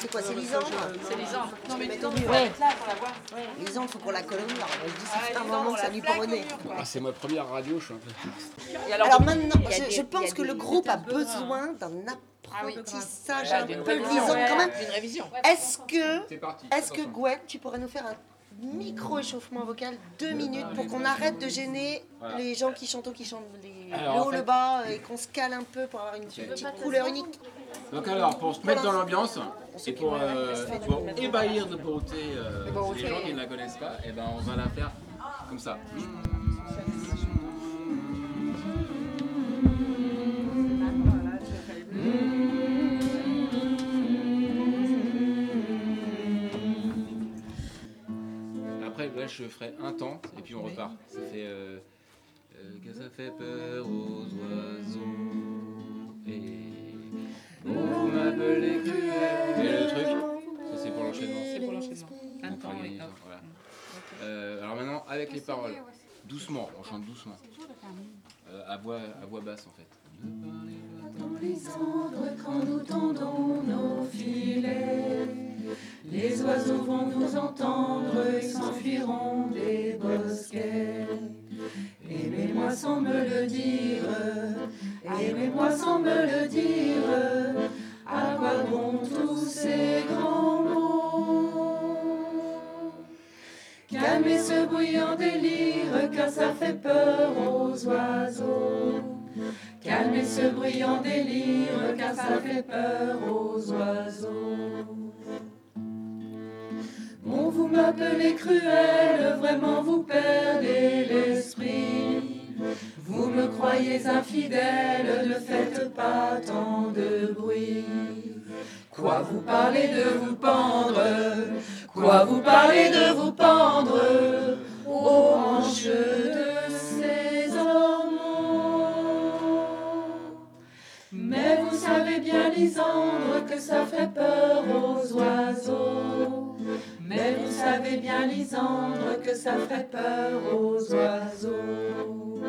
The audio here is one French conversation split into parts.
C'est quoi, c'est Lisandre C'est Lisandre. Non mais donc, mieux. faut là pour la voir. Lisandre, faut qu'on la colonne. Je dis, ça Ah, un Lisandre, moment que ça lui quoi. Ah, c'est ma première radio, je suis un peu Alors maintenant, il je, des- je il y pense que le groupe a besoin d'un Ah oui, apprentissage un peu lisant quand même. Une révision. Est-ce que, C'est est-ce que Gwen, tu pourrais nous faire un micro-échauffement vocal, deux minutes, pour qu'on arrête de gêner Voilà. les gens qui chantent ou qui chantent. Les- Alors, le en haut, fait- le bas, et qu'on se cale un peu pour avoir une petite couleur unique. Donc alors, pour se mettre dans l'ambiance et pour, Voilà. euh, et pour ébahir de beauté euh, les gens qui ne la connaissent pas, et ben on va la faire comme ça. Après, là, je ferai un temps et puis on repart. Ça fait euh, euh, que ça fait peur aux oiseaux et vous m'appelez cruel. Et le truc, ça c'est pour l'enchaînement. C'est pour l'enchaînement. Un temps, organiser, voilà. Euh, alors maintenant, avec les paroles, doucement, on chante doucement. Euh, à, voix, à voix basse en fait. Dans les cendres, quand nous tendons nos filets, les oiseaux vont nous entendre et s'enfuiront des bosquets. Aimez-moi sans me le dire, aimez-moi sans me le dire, à quoi bon tous ces grands mots? Calmez ce bruyant délire, car ça fait peur aux oiseaux. Calmez ce bruyant délire, car ça fait peur aux oiseaux. Vous m'appelez cruel, vraiment vous perdez l'esprit. Vous me croyez infidèle, ne faites pas tant de bruit. Quoi vous parlez de vous pendre? Quoi vous parlez de vous pendre? Aux hanches de ces ormeaux Mais vous savez bien, Lisandre, que ça fait peur que ça fait peur aux oiseaux.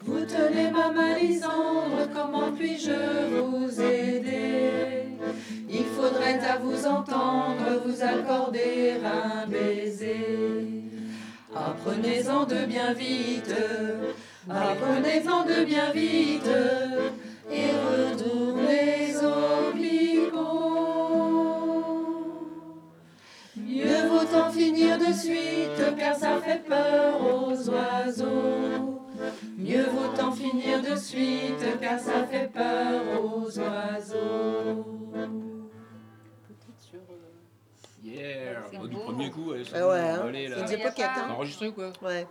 Vous tenez ma main, Lisandre, comment puis-je vous aider? Il faudrait à vous entendre vous accorder un baiser. Apprenez-en de bien vite, apprenez-en de bien vite, car ça fait peur aux oiseaux. Mieux vaut en finir de suite, car ça fait peur aux oiseaux. Yeah Bon, Du premier coup, allez, Ah ouais, hein. allez, là. C'est hein. enregistré ou quoi? Ouais.